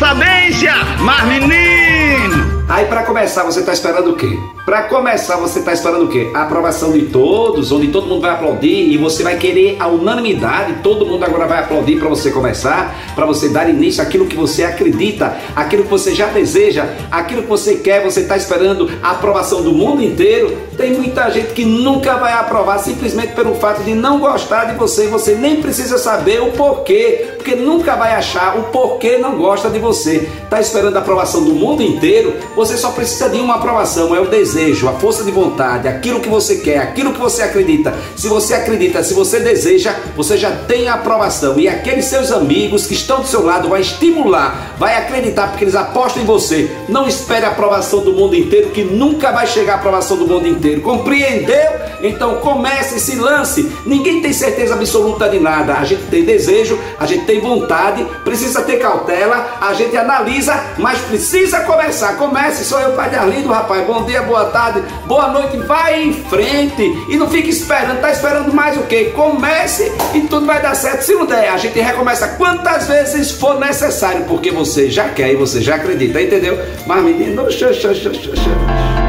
sabência, mas menino começar, você está esperando o quê? Para começar, você está esperando o quê? A aprovação de todos, onde todo mundo vai aplaudir e você vai querer a unanimidade, todo mundo agora vai aplaudir para você começar, para você dar início àquilo que você acredita, aquilo que você já deseja, aquilo que você quer, você está esperando a aprovação do mundo inteiro. Tem muita gente que nunca vai aprovar simplesmente pelo fato de não gostar de você você nem precisa saber o porquê, porque nunca vai achar o porquê não gosta de você. Está esperando a aprovação do mundo inteiro, você só precisa de uma aprovação, é o desejo, a força de vontade, aquilo que você quer, aquilo que você acredita. Se você acredita, se você deseja, você já tem a aprovação. E aqueles seus amigos que estão do seu lado vai estimular, vai acreditar, porque eles apostam em você. Não espere a aprovação do mundo inteiro, que nunca vai chegar a aprovação do mundo inteiro. Compreendeu? Então comece esse lance. Ninguém tem certeza absoluta de nada. A gente tem desejo, a gente tem vontade, precisa ter cautela, a gente analisa, mas precisa começar. Comece, sou eu, Pai de Arlindo, rapaz. Bom dia, boa tarde, boa noite. Vai em frente e não fique esperando. Tá esperando mais o quê? Comece e tudo vai dar certo. Se não der, a gente recomeça quantas vezes for necessário, porque você já quer e você já acredita, entendeu? Mas menino, xô, xô, xô, xô.